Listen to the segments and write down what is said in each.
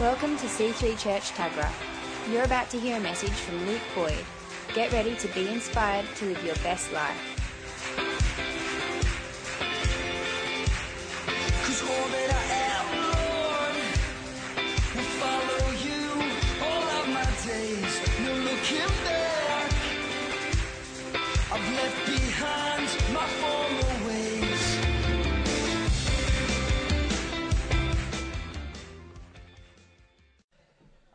Welcome to C3 Church Tuggerah. You're about to hear a message from Luke Boyd. Get ready to be inspired to live your best life.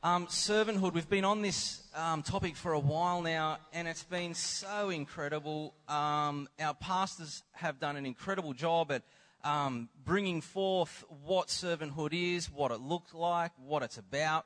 Um, servanthood, we've been on this um, topic for a while now, and it's been so incredible. Um, our pastors have done an incredible job at um, bringing forth what servanthood is, what it looks like, what it's about.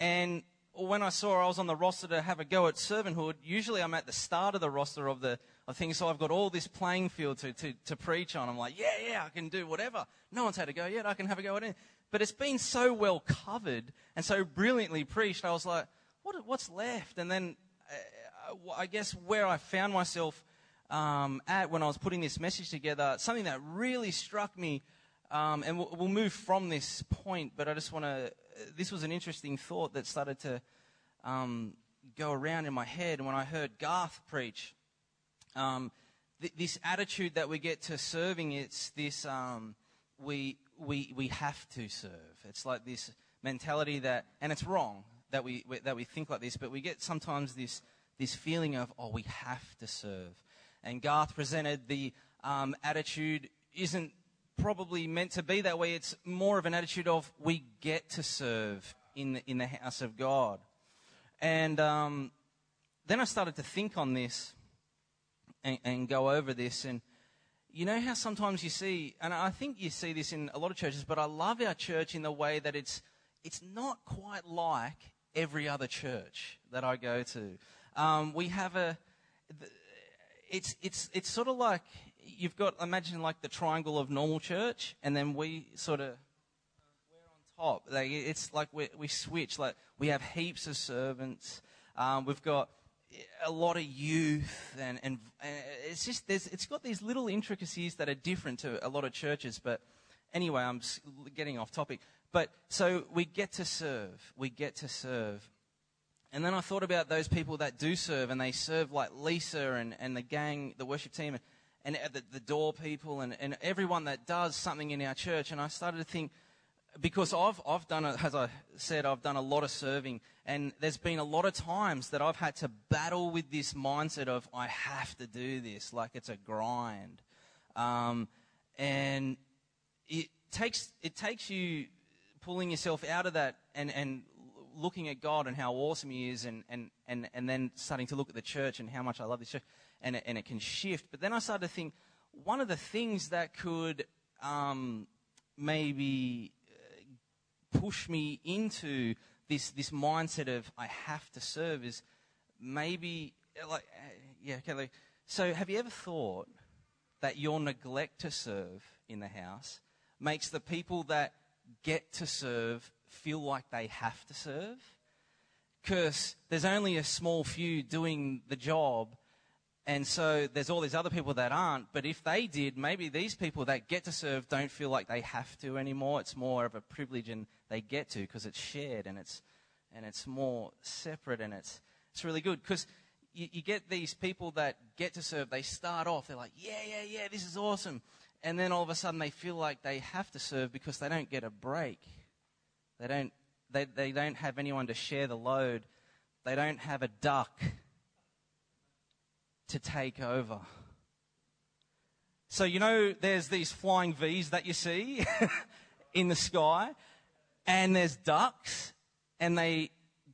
And when I saw I was on the roster to have a go at servanthood, usually I'm at the start of the roster of the of things, so I've got all this playing field to, to, to preach on. I'm like, yeah, yeah, I can do whatever. No one's had a go yet, I can have a go at it. But it's been so well covered and so brilliantly preached, I was like, what, what's left? And then uh, I guess where I found myself um, at when I was putting this message together, something that really struck me, um, and we'll, we'll move from this point, but I just want to, this was an interesting thought that started to um, go around in my head when I heard Garth preach. Um, th- this attitude that we get to serving, it's this, um, we, we, we have to serve. It's like this mentality that, and it's wrong that we, we- that we think like this, but we get sometimes this, this feeling of, oh, we have to serve. And Garth presented the um, attitude isn't probably meant to be that way. It's more of an attitude of we get to serve in the, in the house of God. And um, then I started to think on this and, and go over this. And you know how sometimes you see, and I think you see this in a lot of churches, but I love our church in the way that it's, it's not quite like every other church that I go to. Um, we have a, it's, it's, it's sort of like you've got, imagine like the triangle of normal church, and then we sort of, we're on top. Like, it's like we, we switch. Like we have heaps of servants. Um, we've got a lot of youth, and, and, and it's just there's, it's got these little intricacies that are different to a lot of churches. But anyway, I'm getting off topic. But so we get to serve. We get to serve. And then I thought about those people that do serve, and they serve like Lisa and, and the gang, the worship team, and, and the, the door people, and, and everyone that does something in our church. And I started to think, because I've, I've done, a, as I said, I've done a lot of serving, and there's been a lot of times that I've had to battle with this mindset of, I have to do this, like it's a grind. Um, and it takes, it takes you pulling yourself out of that and, and looking at God and how awesome He is, and, and, and, and then starting to look at the church and how much I love this church, and it, and it can shift. But then I started to think one of the things that could um, maybe push me into this, this mindset of I have to serve is maybe like uh, yeah okay like, so have you ever thought that your neglect to serve in the house makes the people that get to serve feel like they have to serve? Because there's only a small few doing the job and so there's all these other people that aren't but if they did maybe these people that get to serve don't feel like they have to anymore. It's more of a privilege and they get to because it's shared and it's and it's more separate and it's it's really good. Because you, you get these people that get to serve they start off they're like yeah yeah yeah this is awesome. And then all of a sudden they feel like they have to serve because they don't get a break. They don't they, they don't have anyone to share the load. They don't have a duck to take over so you know there's these flying v's that you see in the sky and there's ducks and they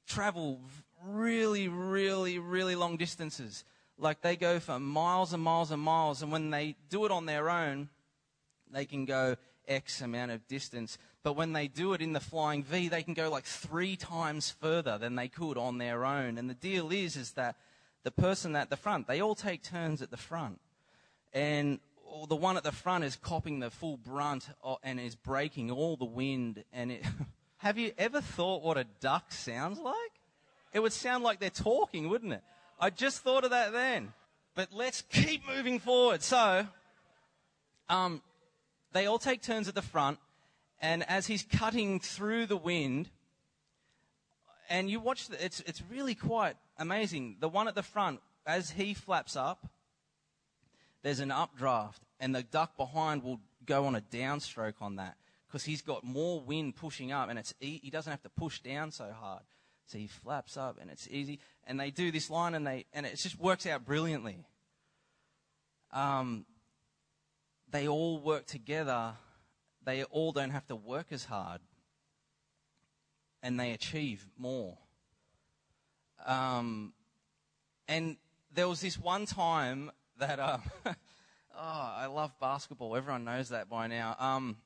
travel really, really, really long distances. Like they go for miles and miles and miles, and when they do it on their own, they can go X amount of distance. But when they do it in the flying V, they can go like three times further than they could on their own. And the deal is, is that the person at the front, they all take turns at the front. And the one at the front is copping the full brunt and is breaking all the wind. And it, have you ever thought what a duck sounds like? It would sound like they're talking, wouldn't it? I just thought of that then. But let's keep moving forward. So, um, they all take turns at the front, and as he's cutting through the wind, and you watch the, it's it's really quite amazing. The one at the front, as he flaps up, there's an updraft, and the duck behind will go on a downstroke on that because he's got more wind pushing up, and it's e- he doesn't have to push down so hard. So he flaps up, and it's easy. And they do this line, and they and it just works out brilliantly. Um, they all work together. They all don't have to work as hard, and they achieve more. Um, and there was this one time that uh, oh, I love basketball. Everyone knows that by now. Um,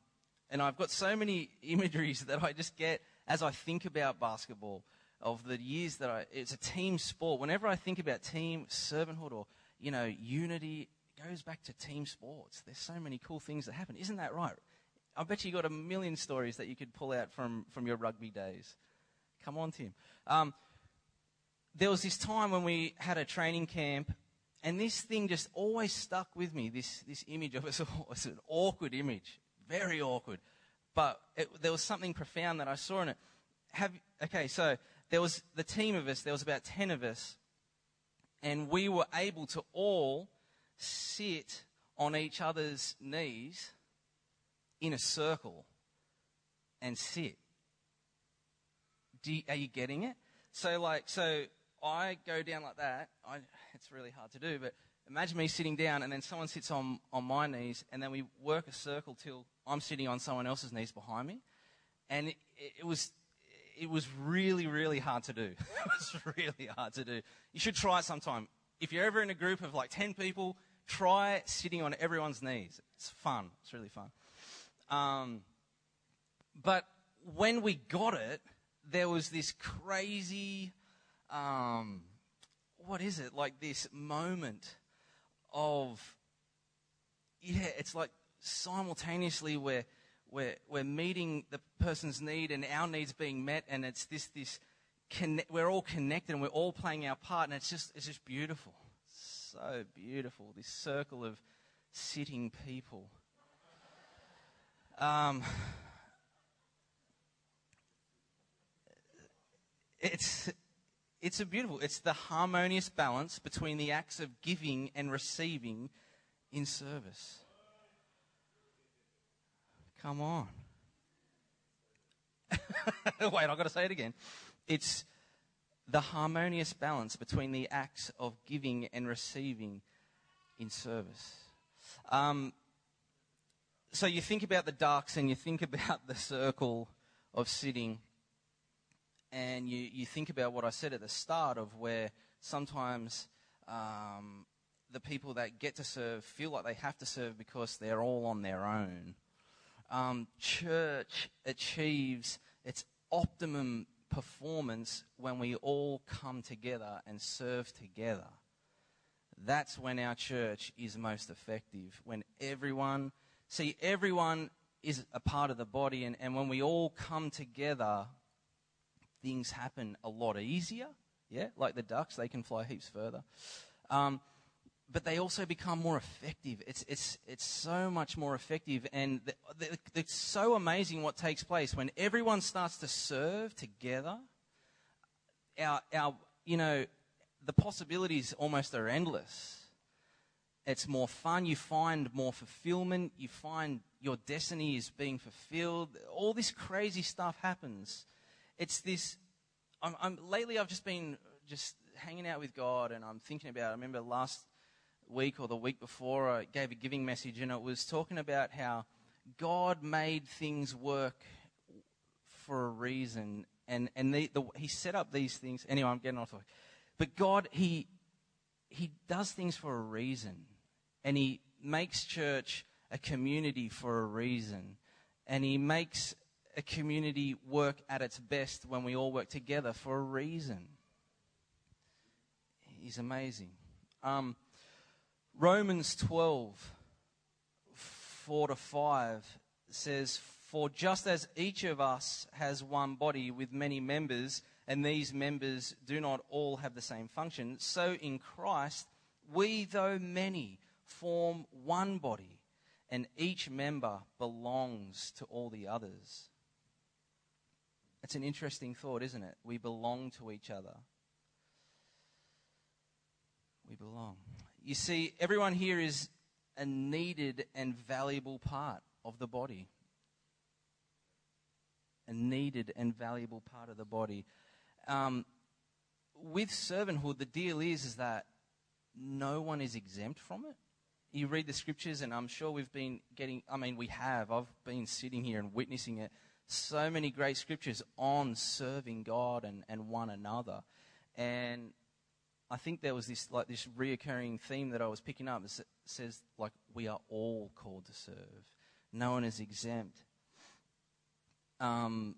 and I've got so many imageries that I just get as I think about basketball of the years that I, it's a team sport. Whenever I think about team servanthood or, you know, unity, it goes back to team sports. There's so many cool things that happen. Isn't that right? I bet you got a million stories that you could pull out from, from your rugby days. Come on, Tim. Um, there was this time when we had a training camp, and this thing just always stuck with me. This this image of us all. It's an awkward image, very awkward, but it, there was something profound that I saw in it. Have okay, so there was the team of us. There was about ten of us, and we were able to all sit on each other's knees in a circle and sit. You, are you getting it? So, like, so I go down like that. I, it's really hard to do, but imagine me sitting down and then someone sits on, on my knees and then we work a circle till I'm sitting on someone else's knees behind me. And it, it was, it was really, really hard to do. it was really hard to do. You should try it sometime. If you're ever in a group of like 10 people, try sitting on everyone's knees. It's fun. It's really fun. Um, but when we got it, there was this crazy, um, what is it? Like this moment of, yeah, it's like simultaneously we're, we're, we're meeting the person's need and our needs being met, and it's this, this, connect, we're all connected and we're all playing our part, and it's just, it's just beautiful. So beautiful. This circle of sitting people. Um, it's, it's a beautiful, it's the harmonious balance between the acts of giving and receiving in service. Come on. Wait, I've got to say it again. It's the harmonious balance between the acts of giving and receiving in service. Um, so you think about the ducks and you think about the circle of sitting and you, you think about what I said at the start of where sometimes um, the people that get to serve feel like they have to serve because they're all on their own. Um, church achieves its optimum performance when we all come together and serve together. That's when our church is most effective. When everyone, see, everyone is a part of the body, and, and when we all come together things happen a lot easier. Yeah, like the ducks, they can fly heaps further. Um, but they also become more effective. It's, it's, it's so much more effective. And the, the, it's so amazing what takes place when everyone starts to serve together. Our, our, you know, the possibilities almost are endless. It's more fun. You find more fulfillment. You find your destiny is being fulfilled. All this crazy stuff happens it's this. I'm, I'm, lately, I've just been just hanging out with God, and I'm thinking about. I remember last week or the week before, I gave a giving message, and it was talking about how God made things work for a reason, and and the, the, He set up these things. Anyway, I'm getting off. But God, He He does things for a reason, and He makes church a community for a reason, and He makes a community work at its best when we all work together for a reason. He's amazing. Um, Romans 12, 4 to 5 says, For just as each of us has one body with many members, and these members do not all have the same function, so in Christ, we, though many, form one body, and each member belongs to all the others. It's an interesting thought, isn't it? We belong to each other. We belong. You see, everyone here is a needed and valuable part of the body. A needed and valuable part of the body. Um, with servanthood, the deal is, is that no one is exempt from it. You read the scriptures, and I'm sure we've been getting, I mean, we have. I've been sitting here and witnessing it. So many great scriptures on serving God and, and one another. And I think there was this like this reoccurring theme that I was picking up. It says like we are all called to serve. No one is exempt. Um,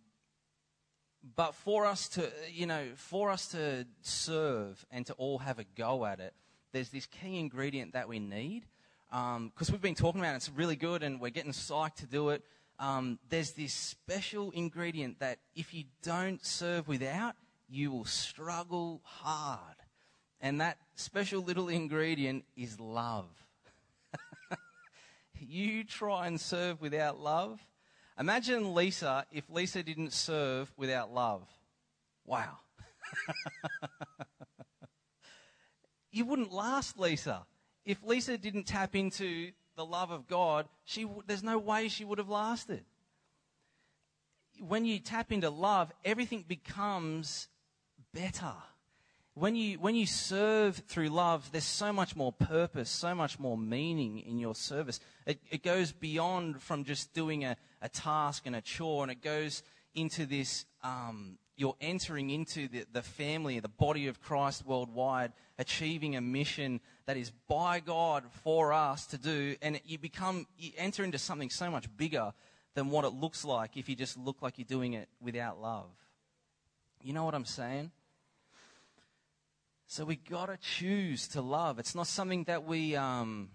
but for us to, you know, for us to serve and to all have a go at it, there's this key ingredient that we need. Because um, we've been talking about it, it's really good and we're getting psyched to do it. Um, there's this special ingredient that if you don't serve without, you will struggle hard. And that special little ingredient is love. you try and serve without love, Imagine Lisa if Lisa didn't serve without love. Wow. you wouldn't last, Lisa. If Lisa didn't tap into the love of God, she, there's no way she would have lasted. When you tap into love, everything becomes better when you, when you serve through love, there's so much more purpose, so much more meaning in your service. It, it goes beyond from just doing a, a task and a chore, and it goes into this um, you're entering into the, the family, the body of Christ worldwide, achieving a mission that is by God for us to do, and you become, you enter into something so much bigger than what it looks like if you just look like you're doing it without love. You know what I'm saying? So we got to choose to love. It's not something that we, um,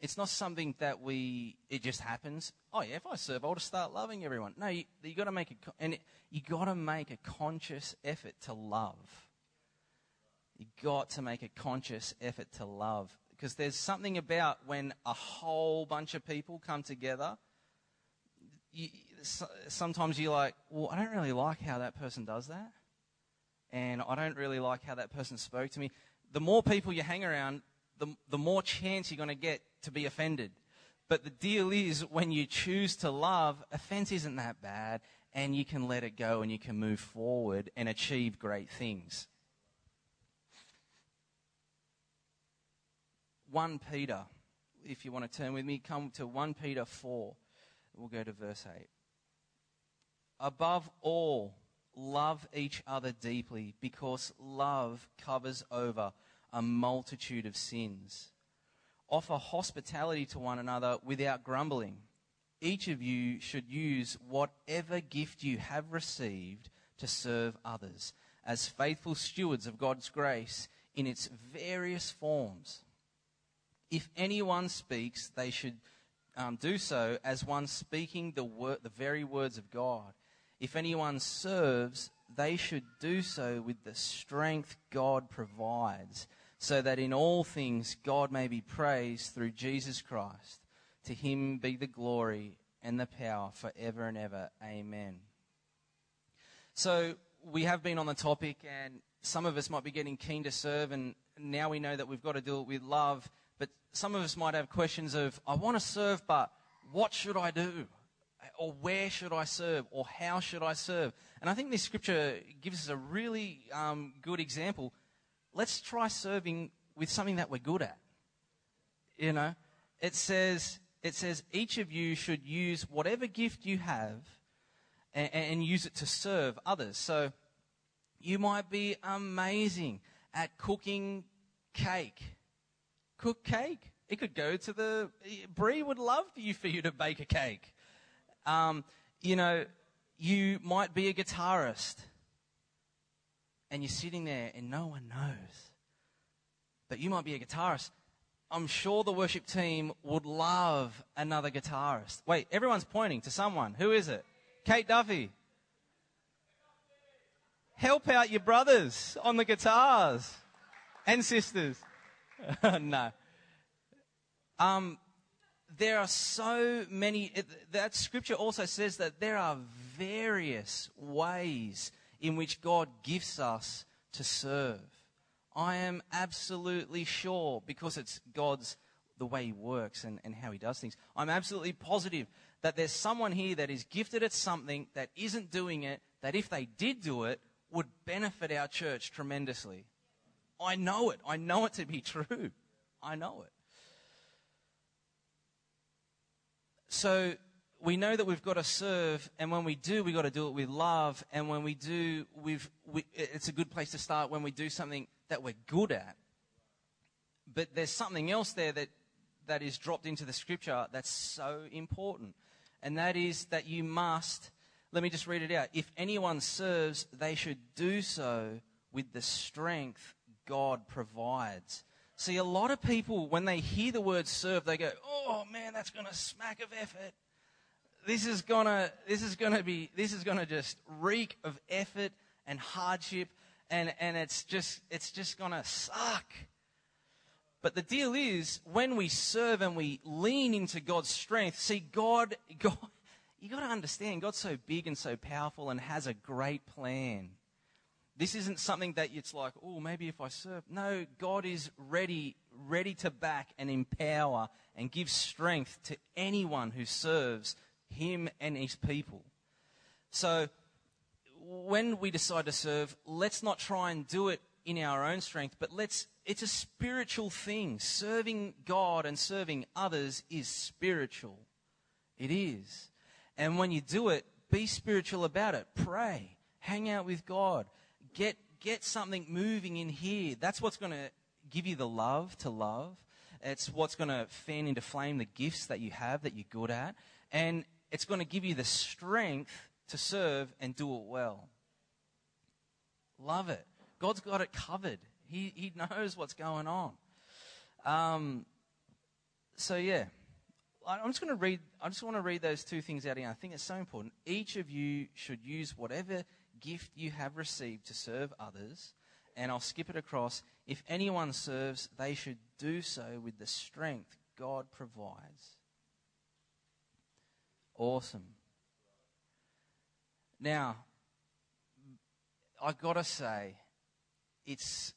it's not something that we, it just happens. Oh yeah, if I serve, I'll just start loving everyone. No, you, you got to make a, and you got to make a conscious effort to love. You got to make a conscious effort to love because there's something about when a whole bunch of people come together. You, sometimes you're like, well, I don't really like how that person does that and I don't really like how that person spoke to me. The more people you hang around, the, the more chance you're going to get to be offended. But the deal is, when you choose to love, offense isn't that bad, and you can let it go and you can move forward and achieve great things. 1 Peter, if you want to turn with me, come to 1 Peter 4. We'll go to verse 8. Above all, love each other deeply because love covers over a multitude of sins. Offer hospitality to one another without grumbling. Each of you should use whatever gift you have received to serve others as faithful stewards of God's grace in its various forms. If anyone speaks, they should um, do so as one speaking the, word, the very words of God. If anyone serves, they should do so with the strength God provides, so that in all things God may be praised through Jesus Christ. To him be the glory and the power forever and ever. Amen. So, we have been on the topic, and some of us might be getting keen to serve, and now we know that we've got to do it with love. But some of us might have questions of, I want to serve, but what should I do? or where should I serve, or how should I serve? And I think this scripture gives us a really um, good example. Let's try serving with something that we're good at. You know, it says, it says each of you should use whatever gift you have and, and use it to serve others. So you might be amazing at cooking cake. Cook cake. It could go to the. Brie would love you for you to bake a cake. Um, you know, you might be a guitarist and you're sitting there and no one knows. But you might be a guitarist. I'm sure the worship team would love another guitarist. Wait, everyone's pointing to someone. Who is it? Kate Duffy. Help out your brothers on the guitars and sisters. no. Um, there are so many, that scripture also says that there are various ways in which God gifts us to serve. I am absolutely sure, because it's God's the way He works and, and how He does things, I'm absolutely positive that there's someone here that is gifted at something that isn't doing it, that if they did do it, would benefit our church tremendously. I know it. I know it to be true. I know it. So we know that we've got to serve, and when we do, we've got to do it with love. And when we do, we've, we, it's a good place to start when we do something that we're good at. But there's something else there that, that is dropped into the scripture that's so important. And that is that you must, let me just read it out. If anyone serves, they should do so with the strength God provides. See, a lot of people, when they hear the word serve, they go, oh man, that's going to smack of effort. This is to, this is to be, this is to just reek of effort and hardship and, and it's just, it's just to suck. But the deal is, when we serve and we lean into God's strength, see, God, God, you got to understand, God's so big and so powerful and has a great plan. This isn't something that it's like, oh, maybe if I serve. No, God is ready, ready to back and empower and give strength to anyone who serves Him and His people. So, when we decide to serve, let's not try and do it in our own strength, but let's, it's a spiritual thing. Serving God and serving others is spiritual. It is. And when you do it, be spiritual about it. Pray. Hang out with God. Get, get something moving in here. That's what's going to give you the love to love. It's what's going to fan into flame the gifts that you have that you're good at. And it's going to give you the strength to serve and do it well. Love it. God's got it covered. He, he knows what's going on. Um, so, yeah. I'm just going to read, I just want to read those two things out here. I think it's so important. Each of you should use whatever gift you have received to serve others. And I'll skip it across. If anyone serves, they should do so with the strength God provides. Awesome. Now, I gotta say, it's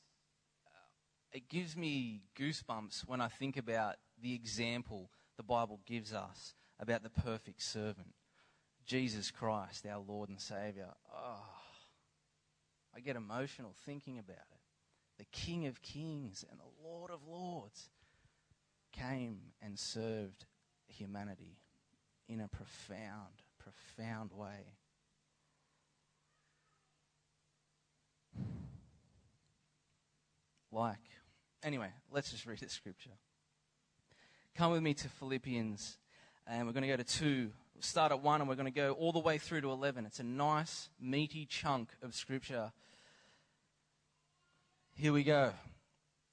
uh, it gives me goosebumps when I think about the example the Bible gives us about the perfect servant, Jesus Christ, our Lord and Savior. Oh, I get emotional thinking about it. The King of Kings and the Lord of Lords came and served humanity in a profound, profound way. like. Anyway, let's just read the scripture. Come with me to Philippians, and we're going to go to 2. We'll start at 1, and we're going to go all the way through to 11. It's a nice, meaty chunk of scripture. Here we go.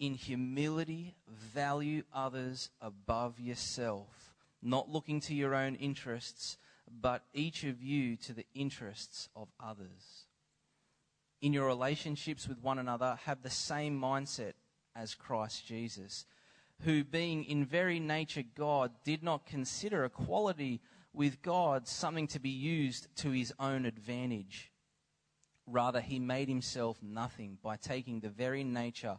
in humility, value others above yourself, not looking to your own interests, but each of you to the interests of others. In your relationships with one another, have the same mindset as Christ Jesus who, being in very nature God, did not consider equality with God something to be used to his own advantage. Rather, he made himself nothing by taking the very nature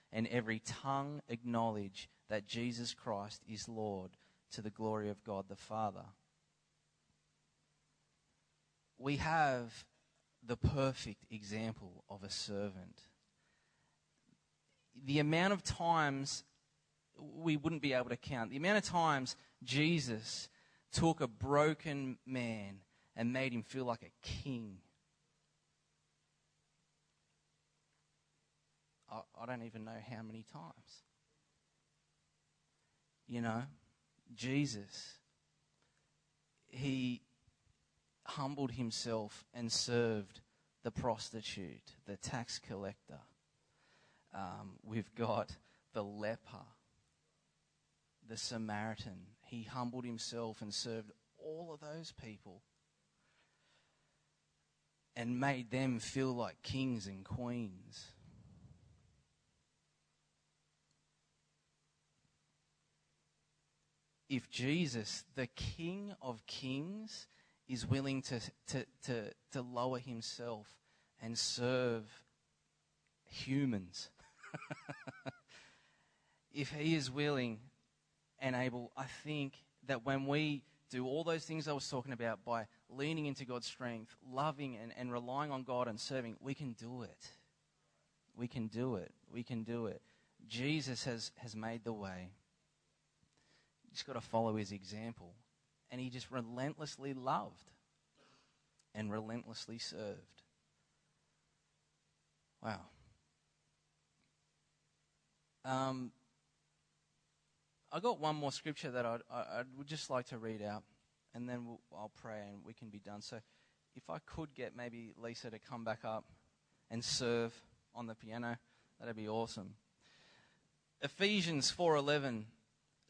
and every tongue acknowledge that Jesus Christ is Lord to the glory of God the Father. We have the perfect example of a servant the amount of times we wouldn't be able to count. The amount of times Jesus took a broken man and made him feel like a king. I, I don't even know how many times. You know, Jesus, he humbled himself and served the prostitute, the tax collector. Um, we've got the leper, the Samaritan. He humbled himself and served all of those people and made them feel like kings and queens. If Jesus, the King of Kings, is willing to, to, to, to lower himself and serve humans, if he is willing and able, I think that when we do all those things I was talking about by leaning into God's strength, loving and, and relying on God and serving, we can do it. We can do it. We can do it. Jesus has, has made the way. Just got to follow his example. And he just relentlessly loved and relentlessly served. Wow. Um, I got one more scripture that I'd, I would just like to read out, and then we'll, I'll pray and we can be done. So, if I could get maybe Lisa to come back up and serve on the piano, that'd be awesome. Ephesians 4:11.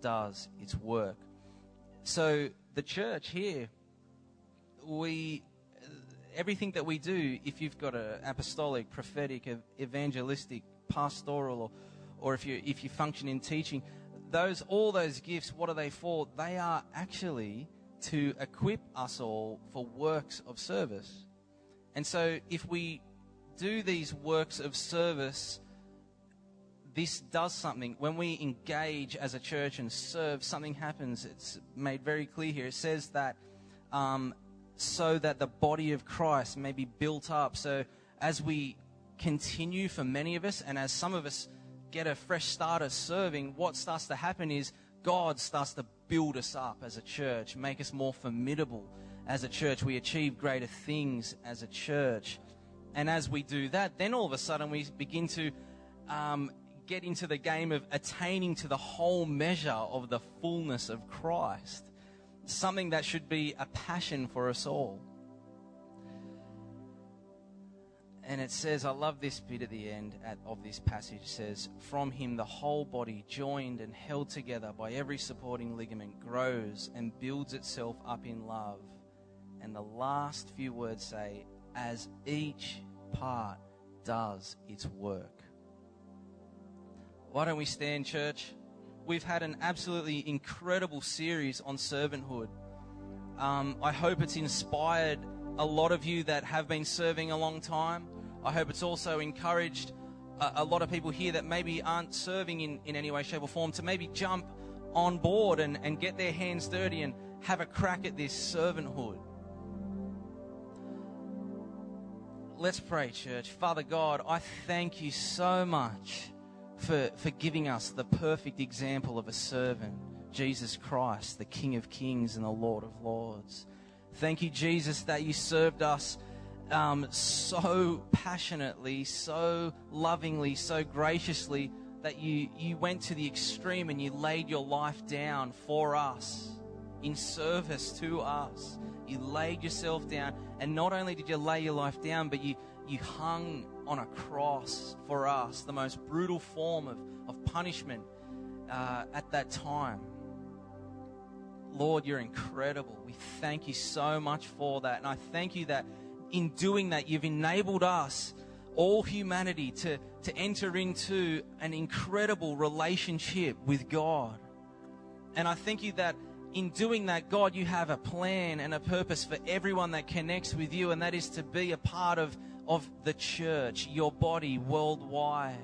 does its work. So, the church here, we everything that we do, if you've got an apostolic, prophetic, evangelistic, pastoral, or, or if you if you function in teaching, those all those gifts, what are they for? They are actually to equip us all for works of service. And so if we do these works of service, this does something. When we engage as a church and serve, something happens. It's made very clear here. It says that um, so that the body of Christ may be built up. So as we continue for many of us, and as some of us get a fresh start of serving, what starts to happen is God starts to build us up as a church, make us more formidable as a church. We achieve greater things as a church. And as we do that, then all of a sudden we begin to um, get into the game of attaining to the whole measure of the fullness of Christ. Something that should be a passion for us all. And it says, I love this bit at the end of this passage. It says, From him the whole body, joined and held together by every supporting ligament, grows and builds itself up in love. And the last few words say, As each part does its work. Why don't we stand, church? We've had an absolutely incredible series on servanthood. Um, I hope it's inspired a lot of you that have been serving a long time. I hope it's also encouraged a, a, lot of people here that maybe aren't serving in, in any way, shape, or form to maybe jump on board and, and get their hands dirty and have a crack at this servanthood. Let's pray, church. Father God, I thank you so much for, for giving us the perfect example of a servant, Jesus Christ, the King of Kings and the Lord of Lords. Thank you, Jesus, that you served us um, so passionately, so lovingly, so graciously that you, you went to the extreme and you laid your life down for us, in service to us. You laid yourself down, and not only did you lay your life down, but you, you hung on a cross for us, the most brutal form of, of punishment uh, at that time. Lord, you're incredible. We thank you so much for that. And I thank you that in doing that, you've enabled us, all humanity, to, to enter into an incredible relationship with God. And I thank you that in doing that, God, you have a plan and a purpose for everyone that connects with you, and that is to be a part of, of the church, your body worldwide.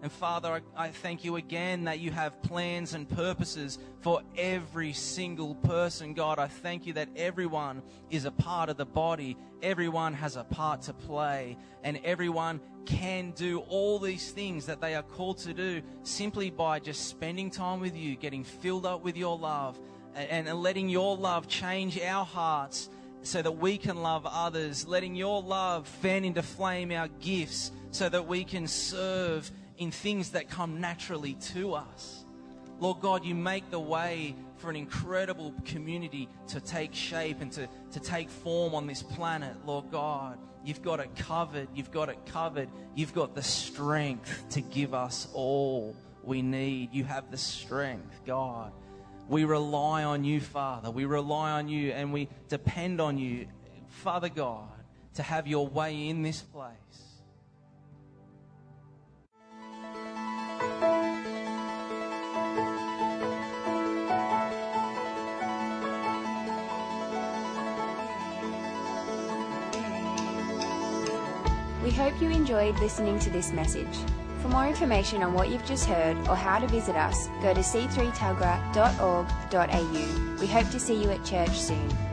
And Father, I, thank you again that you have plans and purposes for every single person. God, I thank you that everyone is a part of the body. Everyone has a part to play. And everyone can do all these things that they are called to do simply by just spending time with you, getting filled up with your love, and, and letting your love change our hearts so that we can love others, letting your love fan into flame our gifts so that we can serve in things that come naturally to us. Lord God, you make the way for an incredible community to take shape and to, to take form on this planet, Lord God. You've got it covered. You've got it covered. You've got the strength to give us all we need. You have the strength, God. We rely on you, Father. We rely on you and we depend on you, Father God, to have your way in this place. We hope you enjoyed listening to this message. For more information on what you've just heard or how to visit us, go to c3tuggerah.org.au. We hope to see you at church soon.